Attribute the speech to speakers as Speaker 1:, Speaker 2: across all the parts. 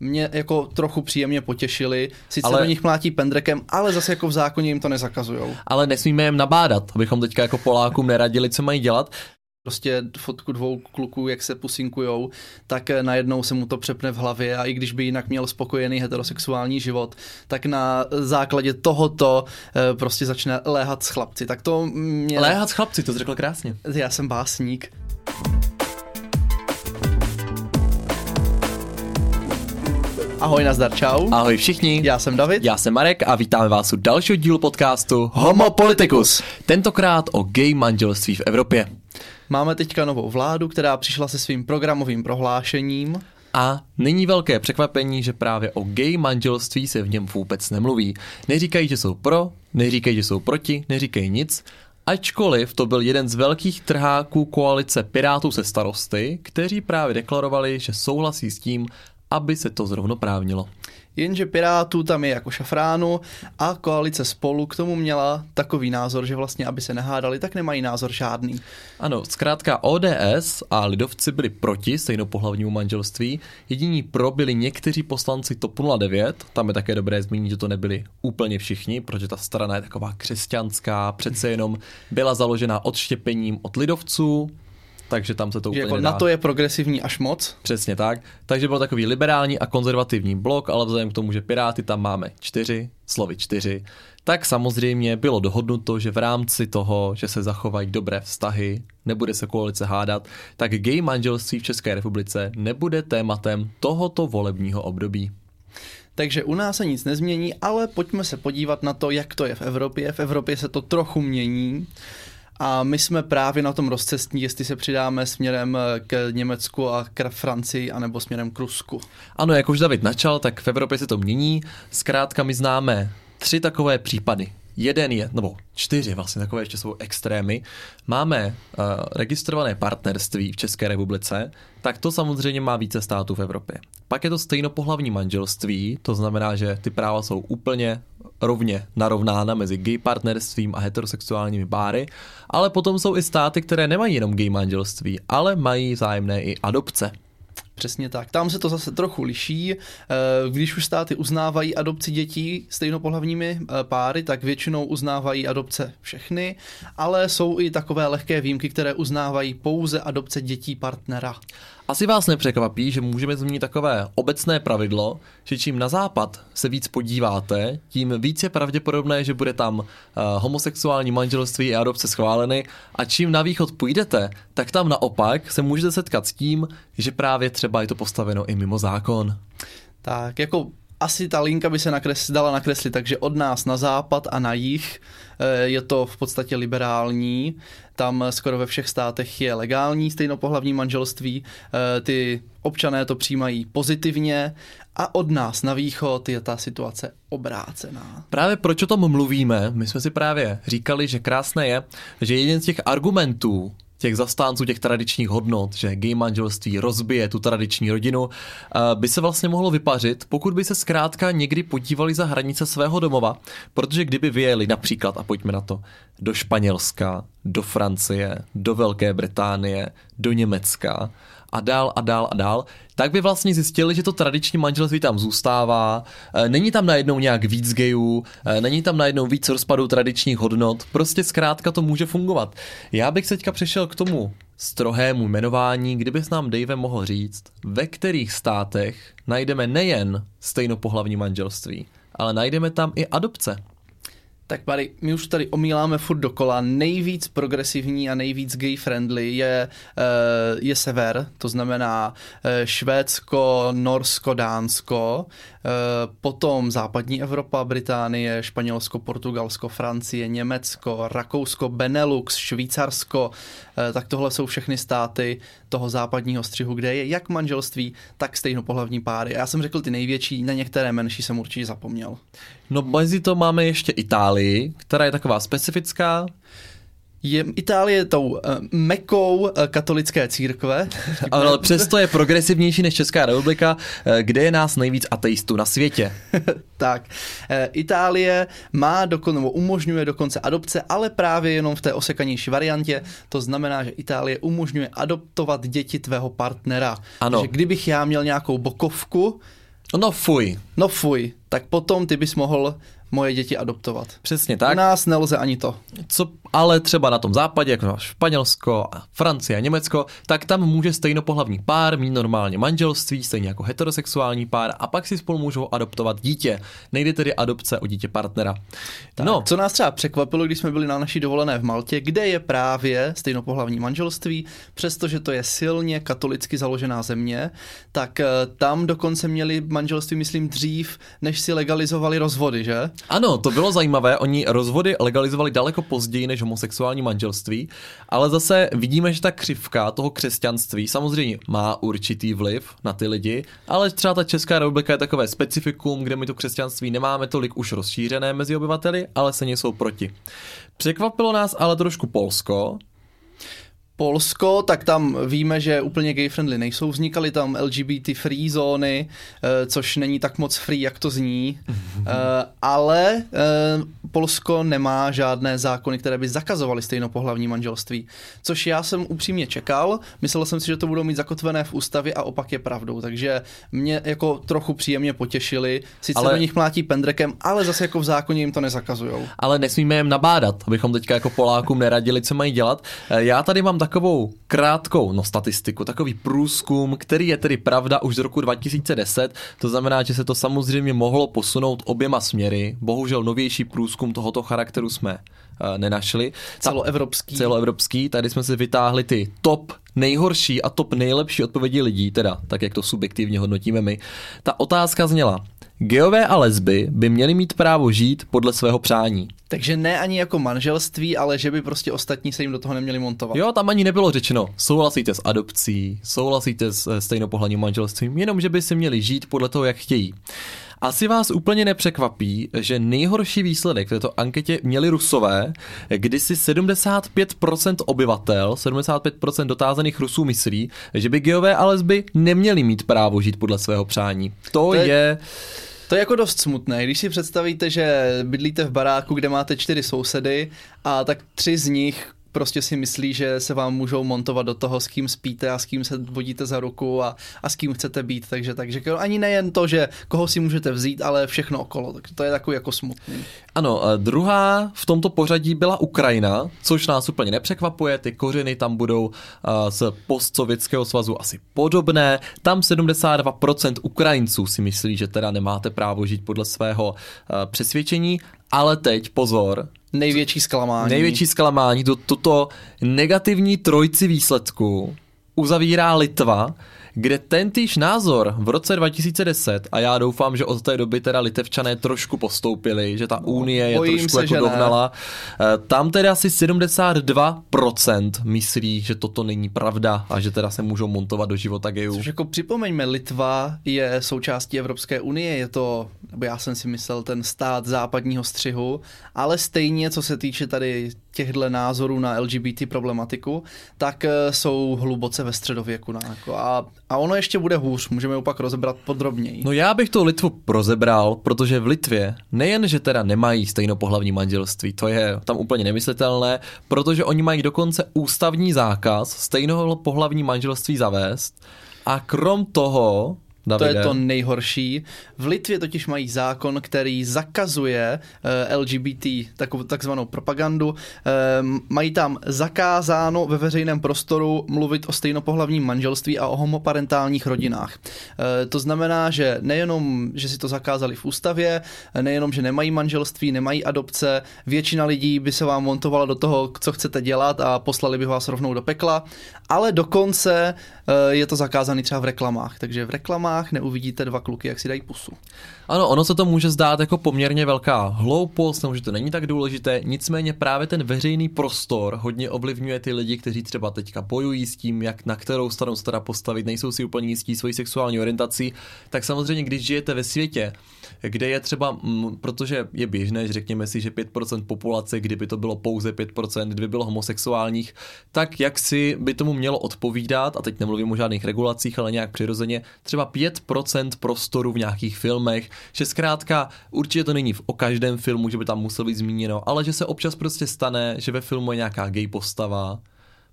Speaker 1: mě jako trochu příjemně potěšili. Sice ale... do nich mlátí pendrekem, ale zase jako v zákoně jim to nezakazujou.
Speaker 2: Ale nesmíme jim nabádat, abychom teďka jako Polákům neradili, co mají dělat
Speaker 1: prostě fotku dvou kluků, jak se pusinkujou, tak eh, najednou se mu to přepne v hlavě a i když by jinak měl spokojený heterosexuální život, tak na základě tohoto eh, prostě začne léhat s chlapci. Tak to mě...
Speaker 2: Léhat s chlapci, to jsi řekl krásně.
Speaker 1: Já jsem básník. Ahoj, nazdar, čau.
Speaker 2: Ahoj všichni.
Speaker 1: Já jsem David.
Speaker 2: Já jsem Marek a vítáme vás u dalšího dílu podcastu
Speaker 1: Homo Politicus.
Speaker 2: Tentokrát o gay manželství v Evropě.
Speaker 1: Máme teďka novou vládu, která přišla se svým programovým prohlášením.
Speaker 2: A není velké překvapení, že právě o gay manželství se v něm vůbec nemluví. Neříkají, že jsou pro, neříkají, že jsou proti, neříkají nic, ačkoliv to byl jeden z velkých trháků koalice Pirátů se starosty, kteří právě deklarovali, že souhlasí s tím, aby se to zrovnoprávnilo.
Speaker 1: Jenže Pirátů tam je jako šafránu a koalice spolu k tomu měla takový názor, že vlastně, aby se nehádali, tak nemají názor žádný.
Speaker 2: Ano, zkrátka ODS a lidovci byli proti stejnopohlavnímu manželství. Jediní pro byli někteří poslanci TOP 09, tam je také dobré zmínit, že to nebyli úplně všichni, protože ta strana je taková křesťanská, přece jenom byla založena odštěpením od lidovců, takže tam se to úplně
Speaker 1: jako
Speaker 2: nedá.
Speaker 1: na to je progresivní až moc.
Speaker 2: Přesně tak. Takže byl takový liberální a konzervativní blok, ale vzhledem k tomu, že Piráty tam máme čtyři, slovy čtyři, tak samozřejmě bylo dohodnuto, že v rámci toho, že se zachovají dobré vztahy, nebude se koalice hádat, tak gay manželství v České republice nebude tématem tohoto volebního období.
Speaker 1: Takže u nás se nic nezmění, ale pojďme se podívat na to, jak to je v Evropě. V Evropě se to trochu mění. A my jsme právě na tom rozcestní, jestli se přidáme směrem eh, k Německu a k Francii, anebo směrem k Rusku.
Speaker 2: Ano, jak už David načal, tak v Evropě se to mění. Zkrátka my známe tři takové případy. Jeden je, nebo čtyři vlastně takové ještě jsou extrémy. Máme uh, registrované partnerství v České republice, tak to samozřejmě má více států v Evropě. Pak je to stejnopohlavní manželství, to znamená, že ty práva jsou úplně rovně narovnána mezi gay partnerstvím a heterosexuálními páry, ale potom jsou i státy, které nemají jenom gay manželství, ale mají zájemné i adopce.
Speaker 1: Přesně tak. Tam se to zase trochu liší. Eh, když už státy uznávají adopci dětí stejnopohlavními eh, páry, tak většinou uznávají adopce všechny, ale jsou i takové lehké výjimky, které uznávají pouze adopce dětí partnera.
Speaker 2: Asi vás nepřekvapí, že můžeme zmínit takové obecné pravidlo, že čím na západ se víc podíváte, tím víc je pravděpodobné, že bude tam uh, homosexuální manželství a adopce schváleny a čím na východ půjdete, tak tam naopak se můžete setkat s tím, že právě třeba je to postaveno i mimo zákon.
Speaker 1: Tak jako asi ta linka by se nakres, dala nakreslit, takže od nás na západ a na jih eh, je to v podstatě liberální. Tam skoro ve všech státech je legální stejnopohlavní manželství. Eh, ty občané to přijímají pozitivně a od nás na východ je ta situace obrácená.
Speaker 2: Právě proč o tom mluvíme? My jsme si právě říkali, že krásné je, že jeden z těch argumentů, těch zastánců těch tradičních hodnot, že gay manželství rozbije tu tradiční rodinu, eh, by se vlastně mohlo vypařit, pokud by se zkrátka někdy podívali za hranice svého domova, protože kdyby vyjeli například, a pojďme na to, do Španělska, do Francie, do Velké Británie, do Německa, a dál a dál a dál, tak by vlastně zjistili, že to tradiční manželství tam zůstává, e, není tam najednou nějak víc gejů, e, není tam najednou víc rozpadů tradičních hodnot, prostě zkrátka to může fungovat. Já bych se teďka přešel k tomu strohému jmenování, kdybys nám Dave mohl říct, ve kterých státech najdeme nejen stejnopohlavní manželství, ale najdeme tam i adopce.
Speaker 1: Tak Mary, my už tady omíláme furt dokola. Nejvíc progresivní a nejvíc gay friendly je, eh, je sever, to znamená eh, Švédsko, Norsko, Dánsko, eh, potom západní Evropa, Británie, Španělsko, Portugalsko, Francie, Německo, Rakousko, Benelux, Švýcarsko, tak tohle jsou všechny státy toho západního střihu, kde je jak manželství, tak stejnopohlavní páry. Já jsem řekl ty největší, na některé menší jsem určitě zapomněl.
Speaker 2: No mezi to máme ještě Itálii, která je taková specifická.
Speaker 1: Je Itálie tou uh, mekou uh, katolické církve.
Speaker 2: Ale přesto je progresivnější než Česká republika, uh, kde je nás nejvíc ateistů na světě.
Speaker 1: tak, uh, Itálie má dokon, nebo umožňuje dokonce adopce, ale právě jenom v té osekanější variantě. To znamená, že Itálie umožňuje adoptovat děti tvého partnera.
Speaker 2: Ano.
Speaker 1: Takže kdybych já měl nějakou bokovku,
Speaker 2: No fuj.
Speaker 1: No fuj, tak potom ty bys mohl moje děti adoptovat.
Speaker 2: Přesně
Speaker 1: U
Speaker 2: tak.
Speaker 1: nás nelze ani to.
Speaker 2: Co ale třeba na tom západě, jako Španělsko, a Francie a Německo, tak tam může stejnopohlavní pár mít normálně manželství, stejně jako heterosexuální pár, a pak si spolu můžou adoptovat dítě. Nejde tedy adopce o dítě partnera.
Speaker 1: Tak,
Speaker 2: no,
Speaker 1: Co nás třeba překvapilo, když jsme byli na naší dovolené v Maltě, kde je právě stejnopohlavní manželství, přestože to je silně katolicky založená země, tak eh, tam dokonce měli manželství, myslím, dřív, než si legalizovali rozvody, že?
Speaker 2: Ano, to bylo zajímavé. Oni rozvody legalizovali daleko později než homosexuální manželství, ale zase vidíme, že ta křivka toho křesťanství samozřejmě má určitý vliv na ty lidi, ale třeba ta Česká republika je takové specifikum, kde my to křesťanství nemáme tolik už rozšířené mezi obyvateli, ale se jsou proti. Překvapilo nás ale trošku Polsko,
Speaker 1: Polsko, tak tam víme, že úplně gay friendly nejsou, vznikaly tam LGBT free zóny, eh, což není tak moc free, jak to zní, Eh, ale eh, Polsko nemá žádné zákony, které by zakazovaly stejnopohlavní manželství, což já jsem upřímně čekal, myslel jsem si, že to budou mít zakotvené v ústavě a opak je pravdou, takže mě jako trochu příjemně potěšili, sice
Speaker 2: Ale-
Speaker 1: do nich mlátí pendrekem, ale zase jako v zákoně jim to nezakazujou.
Speaker 2: ale nesmíme jim nabádat, abychom teďka jako Polákům neradili, co mají dělat. Já tady mám takovou krátkou no, statistiku, takový průzkum, který je tedy pravda už z roku 2010, to znamená, že se to samozřejmě mohlo posunout oběma směry. Bohužel novější průzkum tohoto charakteru jsme eh, nenašli. Ta-
Speaker 1: Celoevropský.
Speaker 2: celoevropský, tady jsme si vytáhli ty top nejhorší a top nejlepší odpovědi lidí, teda tak, jak to subjektivně hodnotíme my. Ta otázka zněla, geové a lesby by měly mít právo žít podle svého přání.
Speaker 1: Takže ne ani jako manželství, ale že by prostě ostatní se jim do toho neměli montovat.
Speaker 2: Jo, tam ani nebylo řečeno, souhlasíte s adopcí, souhlasíte s eh, stejnopohlavním manželstvím, jenom že by si měli žít podle toho, jak chtějí. Asi vás úplně nepřekvapí, že nejhorší výsledek v této anketě měli Rusové, kdy si 75% obyvatel, 75% dotázaných Rusů myslí, že by geové a lesby neměli mít právo žít podle svého přání. To,
Speaker 1: To
Speaker 2: je...
Speaker 1: je-
Speaker 2: je...
Speaker 1: To je jako dost smutné, když si představíte, že bydlíte v baráku, kde máte čtyři sousedy a tak tři z nich prostě si myslí, že se vám můžou montovat do toho, s kým spíte a s kým se vodíte za ruku a, a s kým chcete být. Takže, takže ani nejen to, že koho si můžete vzít, ale všechno okolo. Takže to je takový jako smutný.
Speaker 2: Ano, druhá v tomto pořadí byla Ukrajina, což nás úplně nepřekvapuje, ty kořeny tam budou z postsovětského svazu asi podobné. Tam 72% Ukrajinců si myslí, že teda nemáte právo žít podle svého přesvědčení, ale teď pozor,
Speaker 1: Největší zklamání.
Speaker 2: největší zklamání, to, tuto negativní trojci výsledků uzavírá Litva, kde tentýž názor v roce 2010, a já doufám, že od té doby teda Litevčané trošku postoupili, že ta unie je trošku
Speaker 1: se,
Speaker 2: jako
Speaker 1: že ne.
Speaker 2: dohnala, eh, tam teda asi 72% myslí, že toto není pravda a že teda se můžou montovat do života gejů.
Speaker 1: Což jako připomeňme, Litva je součástí Evropské unie, je to, nebo já jsem si myslel, ten stát západního střihu, ale stejně, co se týče tady těchto názorů na LGBT problematiku, tak eh, jsou hluboce ve středověku. No, jako a, a ono ještě bude hůř, můžeme ho pak rozebrat podrobněji.
Speaker 2: No já bych to Litvu rozebral, protože v Litvě nejen, že teda nemají stejnopohlavní manželství, to je tam úplně nemyslitelné, protože oni mají dokonce ústavní zákaz stejnopohlavní manželství zavést a krom toho,
Speaker 1: To
Speaker 2: Davide,
Speaker 1: je to nejhorší. V Litvě totiž mají zákon, který zakazuje eh, LGBT, takovou takzvanou propagandu. Eh, mají tam zakázáno ve veřejném prostoru mluvit o stejnopohlavním manželství a o homoparentálních rodinách. Eh, to znamená, že nejenom, že si to zakázali v ústavě, nejenom, že nemají manželství, nemají adopce, většina lidí by se vám montovala do toho, co chcete dělat a poslali by vás rovnou do pekla, ale dokonce je to zakázané třeba v reklamách. Takže v reklamách neuvidíte dva kluky, jak si dají pusu.
Speaker 2: Ano, ono se to může zdát jako poměrně velká hloupost, nebo že to není tak důležité, nicméně právě ten veřejný prostor hodně ovlivňuje ty lidi, kteří třeba teďka bojují s tím, jak na kterou stranu se teda postavit, nejsou si úplně jistí svojí sexuální orientací, tak samozřejmě, když žijete ve světě, kde je třeba, mm, protože je běžné, že řekněme si, že 5% populace, kdyby to bylo pouze 5%, kdyby bylo homosexuálních, tak jak si by tomu mělo odpovídat, a teď nemluvím o žádných regulacích, ale nějak přirozeně, třeba 5% prostoru v nějakých filmech, že zkrátka určitě to není v o každém filmu, že by tam muselo být zmíněno, ale že se občas prostě stane, že ve filmu je nějaká gay postava,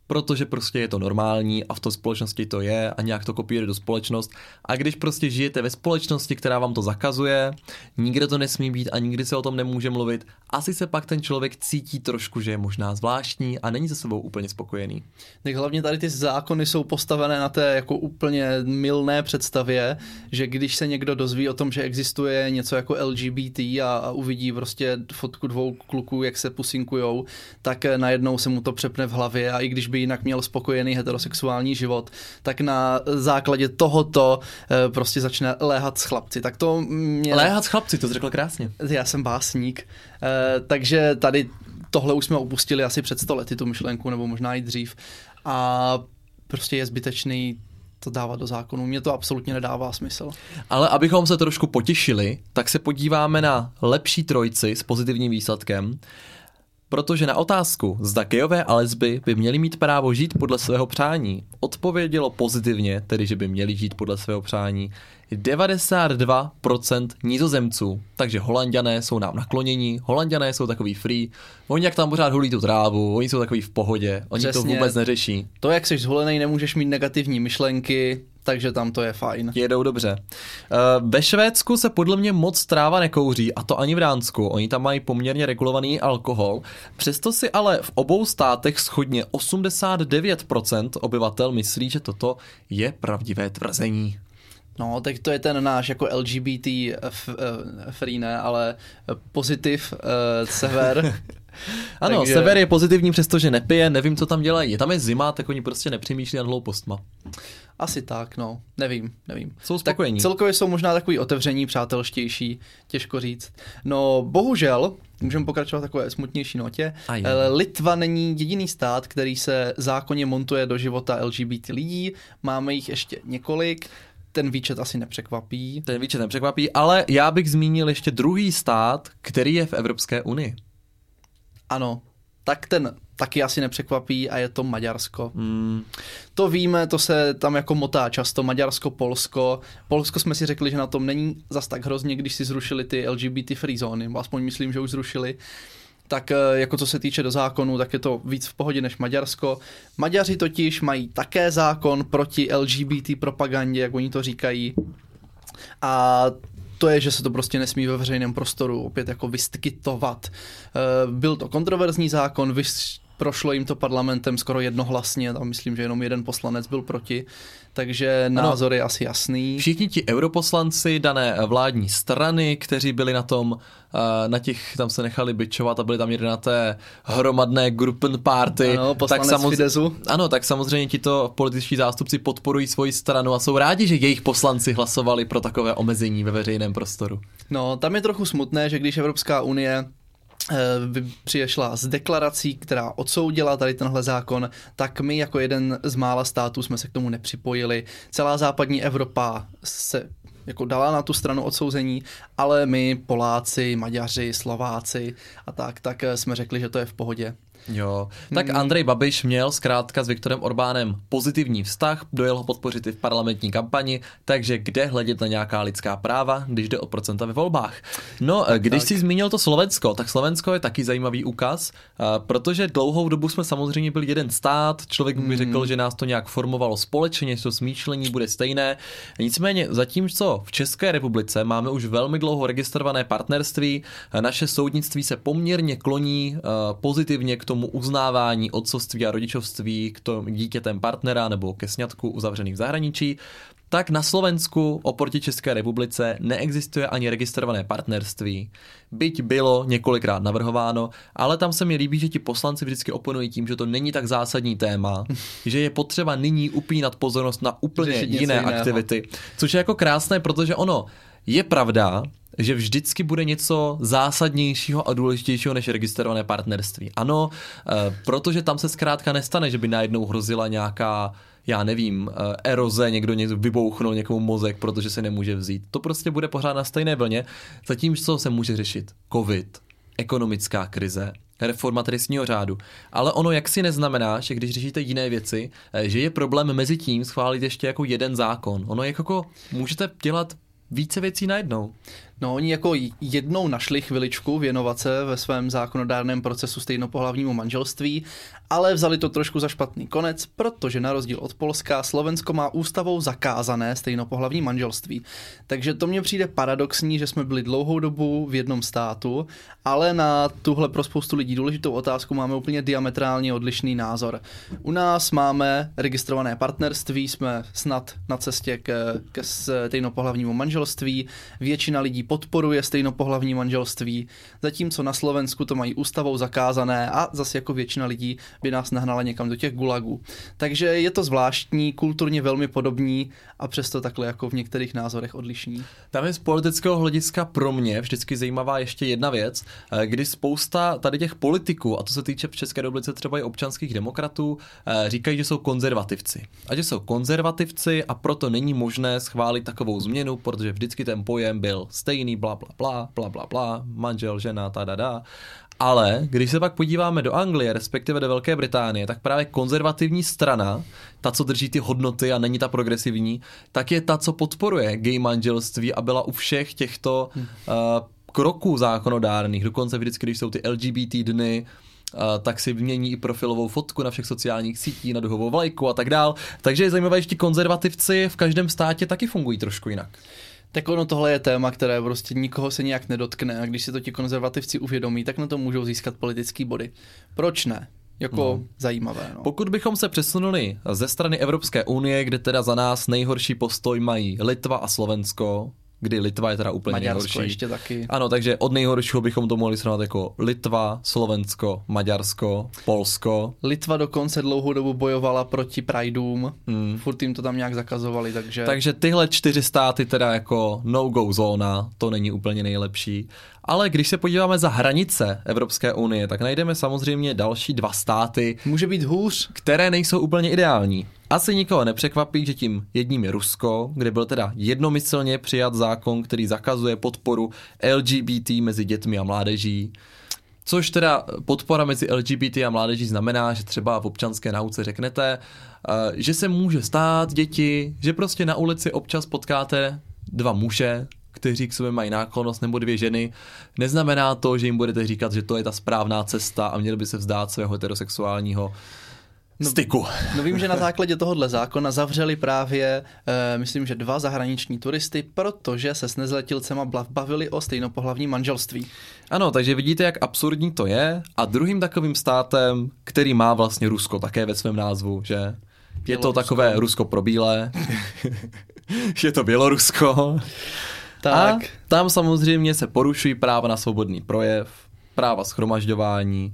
Speaker 2: protože prostě je to normální a v té společnosti to je a nějak to kopíruje do společnost. A když prostě žijete ve společnosti, která vám to zakazuje, nikde to nesmí být a nikdy se o tom nemůže mluvit, asi se pak ten člověk cítí trošku, že je možná zvláštní a není se sebou úplně spokojený.
Speaker 1: Tak hlavně tady ty zákony jsou postavené na té jako úplně milné představě, že když se někdo dozví o tom, že existuje něco jako LGBT a, a uvidí prostě fotku dvou kluků, jak se pusinkujou, tak najednou se mu to přepne v hlavě a i když by jinak měl spokojený heterosexuální život, tak na základě tohoto eh, prostě začne léhat s chlapci. Tak to mě...
Speaker 2: Léhat s chlapci, to jsi řekl krásně.
Speaker 1: Já jsem básník, eh, takže tady tohle už jsme opustili asi před stolety, tu myšlenku, nebo možná i dřív. A prostě je zbytečný to dávat do zákonu. Mně to absolutně nedává smysl.
Speaker 2: Ale abychom se trošku potěšili, tak se podíváme na lepší trojci s pozitivním výsledkem. Protože na otázku, zda gejové a lesby by měli mít právo žít podle svého přání, odpovědělo pozitivně, tedy že by měli žít podle svého přání, 92% nizozemců. Takže holanděné jsou nám naklonění, holanděné jsou takový free, oni jak tam pořád hulí tu trávu, oni jsou takový v pohodě, oni Přesně. to vůbec neřeší.
Speaker 1: To, jak jsi zhulený, nemůžeš mít negativní myšlenky, takže tam to je fajn.
Speaker 2: Jedou dobře. Uh, ve Švédsku se podle mě moc tráva nekouří, a to ani v Dánsku. Oni tam mají poměrně regulovaný alkohol. Přesto si ale v obou státech schodně 89% obyvatel myslí, že toto je pravdivé tvrzení.
Speaker 1: No, tak to je ten náš jako LGBT f, uh, free, ne, ale pozitiv uh, sever.
Speaker 2: ano, Takže... sever je pozitivní, přestože nepije, nevím, co tam dělají. Tam je zima, tak oni prostě nepřemýšlí nad hloupostma.
Speaker 1: Asi tak, no. Nevím, nevím.
Speaker 2: Jsou spokojení.
Speaker 1: Tak celkově jsou možná takový otevření, přátelštější, těžko říct. No, bohužel, můžeme pokračovat takové smutnější notě. Litva není jediný stát, který se zákonně montuje do života LGBT lidí. Máme jich ještě několik ten výčet asi nepřekvapí.
Speaker 2: Ten výčet nepřekvapí, ale já bych zmínil ještě druhý stát, který je v Evropské unii.
Speaker 1: Ano, tak ten taky asi nepřekvapí a je to Maďarsko. Hmm. To víme, to se tam jako motá často, Maďarsko, Polsko. Polsko jsme si řekli, že na tom není zas tak hrozně, když si zrušili ty LGBT free zóny, aspoň myslím, že už zrušili tak eh, jako co se týče do zákonu, tak je to víc v pohodě než Maďarsko. Maďaři totiž mají také zákon proti LGBT propagandě, jak oni to říkají. A to je, že se to prostě nesmí ve veřejném prostoru opět jako vyskytovat. Eh, byl to kontroverzní zákon, prošlo jim to parlamentem skoro jednohlasně, tam myslím, že jenom jeden poslanec byl proti, takže názor je asi jasný.
Speaker 2: Všichni ti europoslanci dané vládní strany, kteří byli na tom, eh, na těch, tam se nechali byčovat a byli tam někde na té hromadné gruppen party.
Speaker 1: Ano, tak samozřejmě,
Speaker 2: ano, tak samozřejmě ti to političtí zástupci podporují svoji stranu a jsou rádi, že jejich poslanci hlasovali pro takové omezení ve veřejném prostoru.
Speaker 1: No, tam je trochu smutné, že když Evropská unie Eh, přišla z deklarací, která odsoudila tady tenhle zákon, tak my jako jeden z mála států jsme se k tomu nepřipojili. Celá západní Evropa se jako dala na tu stranu odsouzení, ale my Poláci, Maďaři, Slováci a tak, tak eh, jsme řekli, že to je v pohodě.
Speaker 2: Jo, tak hmm. Andrej Babiš měl zkrátka s Viktorem Orbánem pozitivní vztah, dojel ho podpořit i v parlamentní kampani, takže kde hledět na nějaká lidská práva, když jde o procenta ve volbách. No, tak, když tak. jsi zmínil to Slovensko, tak Slovensko je taky zajímavý úkaz, protože dlouhou dobu jsme samozřejmě byli jeden stát, člověk hmm. by řekl, že nás to nějak formovalo společně, že to smýšlení bude stejné. Nicméně, zatímco v České republice máme už velmi dlouho registrované partnerství, naše soudnictví se poměrně kloní pozitivně k tomu, tomu uznávání otcovství a rodičovství k tomu dítětem partnera nebo ke sňatku uzavřených v zahraničí, tak na Slovensku oproti České republice neexistuje ani registrované partnerství. Byť bylo několikrát navrhováno, ale tam se mi líbí, že ti poslanci vždycky oponují tím, že to není tak zásadní téma, že je potřeba nyní upínat pozornost na úplně jiné aktivity. Což je jako krásné, protože ono je pravda, že vždycky bude něco zásadnějšího a důležitějšího než registrované partnerství. Ano, eh, protože tam se zkrátka nestane, že by najednou hrozila nějaká já nevím, eh, eroze, někdo něco vybouchnul někomu mozek, protože se nemůže vzít. To prostě bude pořád na stejné vlně, zatímco se může řešit covid, ekonomická krize, reforma trestního řádu. Ale ono jaksi neznamená, že když řešíte jiné věci, eh, že je problém mezi tím schválit ještě jako jeden zákon. Ono je jako můžete dělat více věcí najednou.
Speaker 1: No, oni jako jednou našli chviličku věnovat se ve svém zákonodárném procesu stejnopohlavnímu manželství, ale vzali to trošku za špatný konec, protože na rozdíl od Polska Slovensko má ústavou zakázané stejnopohlavní manželství. Takže to mně přijde paradoxní, že jsme byli dlouhou dobu v jednom státu, ale na tuhle pro spoustu lidí důležitou otázku máme úplně diametrálně odlišný názor. U nás máme registrované partnerství, jsme snad na cestě ke, ke stejnopohlavnímu manželství, většina lidí podporuje stejnopohlavní manželství, zatímco na Slovensku to mají ústavou zakázané a zase jako většina lidí by nás nahnala někam do těch gulagů. Takže je to zvláštní, kulturně velmi podobní a přesto takhle jako v některých názorech odlišní.
Speaker 2: Tam je z politického hlediska pro mě vždycky zajímavá ještě jedna věc, eh, kdy spousta tady těch politiků, a to se týče v České republice třeba i občanských demokratů, eh, říkají, že jsou konzervativci. A že jsou konzervativci a proto není možné schválit takovou změnu, protože vždycky ten pojem byl stejný, bla, bla, bla, bla, bla, bla, manžel, žena, ta, da, da. Ale když se pak podíváme do Anglie, respektive do Velké Británie, tak právě konzervativní strana, ta, co drží ty hodnoty a není ta progresivní, tak je ta, co podporuje gay manželství a byla u všech těchto uh, kroků zákonodárných. Dokonce vždycky, když jsou ty LGBT dny, Uh, tak si vymění i profilovou fotku na všech sociálních sítích, na duhovou vlajku a tak dál. Takže je zajímavé, že ti konzervativci v každém státě taky fungují trošku jinak.
Speaker 1: Tak ono tohle je téma, které prostě nikoho se nějak nedotkne a když si to ti konzervativci uvědomí, tak na to můžou získat politický body. Proč ne? Jako no. zajímavé. No.
Speaker 2: Pokud bychom se přesunuli ze strany Evropské unie, kde teda za nás nejhorší postoj mají Litva a Slovensko, kdy Litva je teda úplně
Speaker 1: Maďarsko
Speaker 2: nejhorší.
Speaker 1: ještě taky.
Speaker 2: Ano, takže od nejhoršího bychom to mohli srovnat jako Litva, Slovensko, Maďarsko, Polsko.
Speaker 1: Litva dokonce dlouhou dobu bojovala proti Prideům, hmm. furt jim to tam nějak zakazovali, takže...
Speaker 2: Takže tyhle čtyři státy teda jako no-go zóna, to není úplně nejlepší. Ale když se podíváme za hranice Evropské unie, tak najdeme samozřejmě další dva státy.
Speaker 1: Může být hůř.
Speaker 2: Které nejsou úplně ideální. Asi nikoho nepřekvapí, že tím jedním je Rusko, kde byl teda jednomyslně přijat zákon, který zakazuje podporu LGBT mezi dětmi a mládeží. Což teda podpora mezi LGBT a mládeží znamená, že třeba v občanské nauce řeknete, eh, že se může stát děti, že prostě na ulici občas potkáte dva muže, kteří k sobě mají náklonost, nebo dvě ženy, neznamená to, že jim budete říkat, že to je ta správná cesta a měli by se vzdát svého heterosexuálního styku.
Speaker 1: No vím, že na základě tohohle zákona zavřeli právě, uh, myslím, že dva zahraniční turisty, protože se s nezletilcema bavili o stejnopohlavní manželství.
Speaker 2: Ano, takže vidíte, jak absurdní to je. A druhým takovým státem, který má vlastně Rusko také ve svém názvu, že je to takové Rusko pro bílé, je to Bělorusko. Tak. A tam samozřejmě se porušují práva na svobodný projev, práva schromažďování,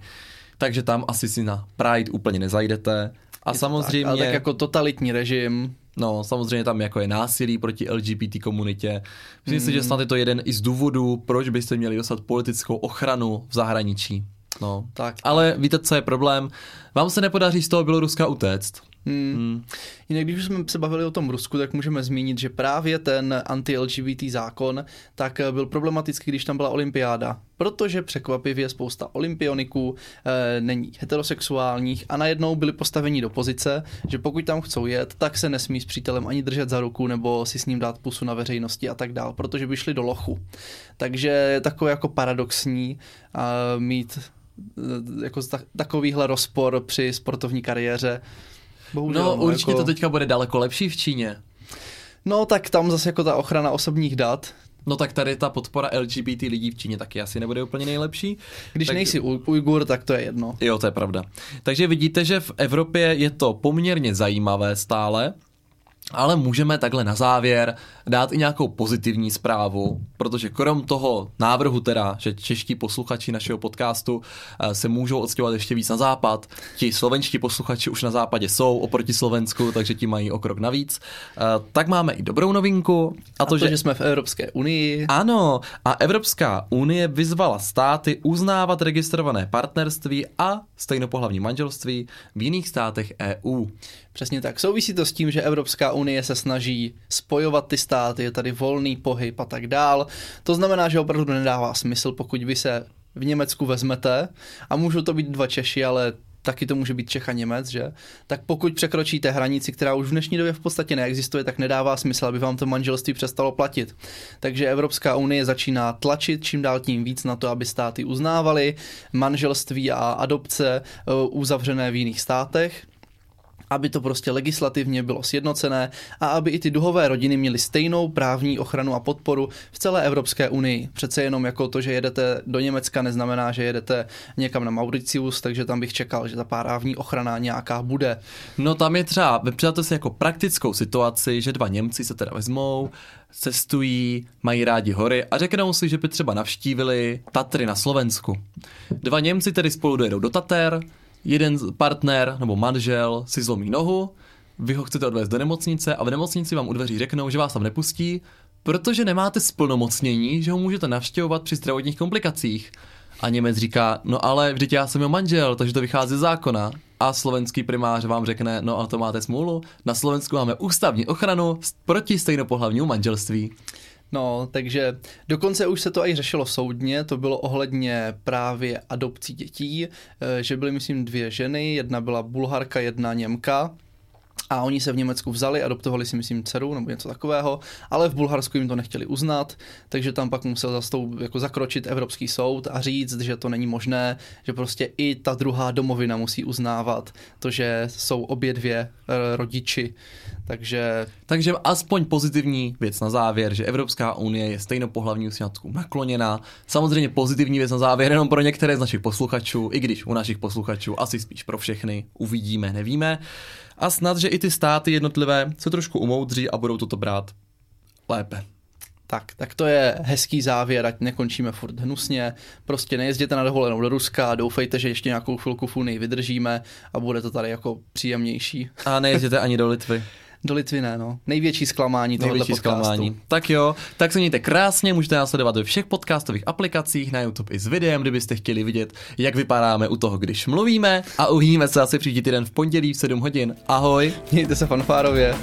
Speaker 2: takže tam asi si na Pride úplně nezajdete. A je samozřejmě... Tak,
Speaker 1: ale tak jako totalitní režim.
Speaker 2: No, samozřejmě tam jako je násilí proti LGBT komunitě. Myslím hmm. si, že hmm. snad je to jeden i z důvodů, proč byste měli dostat politickou ochranu v zahraničí. No, tak. Ale víte, co je problém? Vám se nepodaří z toho Běloruska utéct. Hmm.
Speaker 1: Hmm. Jinak, když jsme se bavili o tom Rusku, tak můžeme zmínit, že právě ten anti-LGBT zákon tak byl problematický, když tam byla olympiáda, protože překvapivě spousta olympioniků e, není heterosexuálních a najednou byli postaveni do pozice, že pokud tam chcou jet, tak se nesmí s přítelem ani držet za ruku nebo si s ním dát pusu na veřejnosti a tak dál, protože by šli do lochu. Takže je takové jako paradoxní e, mít e, jako takovýhle rozpor při sportovní kariéře.
Speaker 2: Bohužel, no, no určitě jako... to teďka bude daleko lepší v Číně.
Speaker 1: No tak tam zase jako ta ochrana osobních dat,
Speaker 2: No tak tady ta podpora LGBT lidí v Číně taky asi nebude úplně nejlepší.
Speaker 1: Když
Speaker 2: tak...
Speaker 1: nejsi Ujgur, tak to je jedno.
Speaker 2: Jo, to je pravda. Takže vidíte, že v Evropě je to poměrně zajímavé stále. Ale můžeme takhle na závěr dát i nějakou pozitivní zprávu, protože krom toho návrhu teda, že čeští posluchači našeho podcastu eh, se můžou odstěhovat ještě víc na západ, ti slovenští posluchači už na západě jsou oproti Slovensku, takže ti mají o krok navíc, eh, tak máme i dobrou novinku.
Speaker 1: A to, a to že... že jsme v Evropské unii.
Speaker 2: Ano, a Evropská unie vyzvala státy uznávat registrované partnerství a stejnopohlavní manželství v jiných státech EU.
Speaker 1: Přesně tak. Souvisí to s tím, že Evropská unie se snaží spojovat ty státy, je tady volný pohyb a tak dál. To znamená, že opravdu nedává smysl, pokud vy se v Německu vezmete a můžou to být dva Češi, ale taky to může být Čech a Němec, že? Tak pokud překročíte hranici, která už v dnešní době v podstatě neexistuje, tak nedává smysl, aby vám to manželství přestalo platit. Takže Evropská unie začíná tlačit čím dál tím víc na to, aby státy uznávaly manželství a adopce eh, uzavřené v jiných státech aby to prostě legislativně bylo sjednocené a aby i ty duhové rodiny měly stejnou právní ochranu a podporu v celé Evropské unii. Přece jenom jako to, že jedete do Německa, neznamená, že jedete někam na Mauricius, takže tam bych čekal, že ta právní ochrana nějaká bude.
Speaker 2: No tam je třeba, vypředáte si jako praktickou situaci, že dva Němci se teda vezmou, cestují, mají rádi hory a řeknou si, že by třeba navštívili Tatry na Slovensku. Dva Němci tedy spolu dojedou do Tater, jeden partner nebo manžel si zlomí nohu, vy ho chcete odvést do nemocnice a v nemocnici vám u dveří řeknou, že vás tam nepustí, protože nemáte splnomocnění, že ho můžete navštěvovat při zdravotních komplikacích. A Němec říká, no ale vždyť já jsem jeho manžel, takže to vychází z zákona. A slovenský primář vám řekne, no a to máte smůlu, na Slovensku máme ústavní ochranu proti stejnopohlavnímu manželství.
Speaker 1: No, takže dokonce už se to i řešilo soudně, to bylo ohledně právě adopcí dětí, eh, že byly, myslím, dvě ženy, jedna byla bulharka, jedna Němka, a oni se v Německu vzali, adoptovali si, myslím, dceru nebo něco takového, ale v Bulharsku jim to nechtěli uznat, takže tam pak musel zastou, jako zakročit Evropský soud a říct, že to není možné, že prostě i ta druhá domovina musí uznávat to, že jsou obě dvě e, rodiči. Takže...
Speaker 2: Takže aspoň pozitivní věc na závěr, že Evropská unie je stejnopohlavní sňatku nakloněná. Samozřejmě pozitivní věc na závěr jenom pro některé z našich posluchačů, i když u našich posluchačů asi spíš pro všechny uvidíme, nevíme a snad, že i ty státy jednotlivé se trošku umoudří a budou toto brát lépe.
Speaker 1: Tak, tak to je hezký závěr, ať nekončíme furt hnusně. Prostě nejezděte na dovolenou do Ruska doufejte, že ještě nějakou chvilku Unii vydržíme a bude to tady jako příjemnější.
Speaker 2: A nejezděte ani do Litvy.
Speaker 1: Do Litvy ne, no. Největší zklamání tohoto Největší podcastu. zklamání.
Speaker 2: Tak jo, tak se mějte krásně, můžete nás sledovat ve všech podcastových aplikacích, na YouTube i s videem, kdybyste chtěli vidět, jak vypadáme u toho, když mluvíme a uvidíme se asi příští týden v pondělí v 7 hodin. Ahoj.
Speaker 1: Mějte se fanfárově.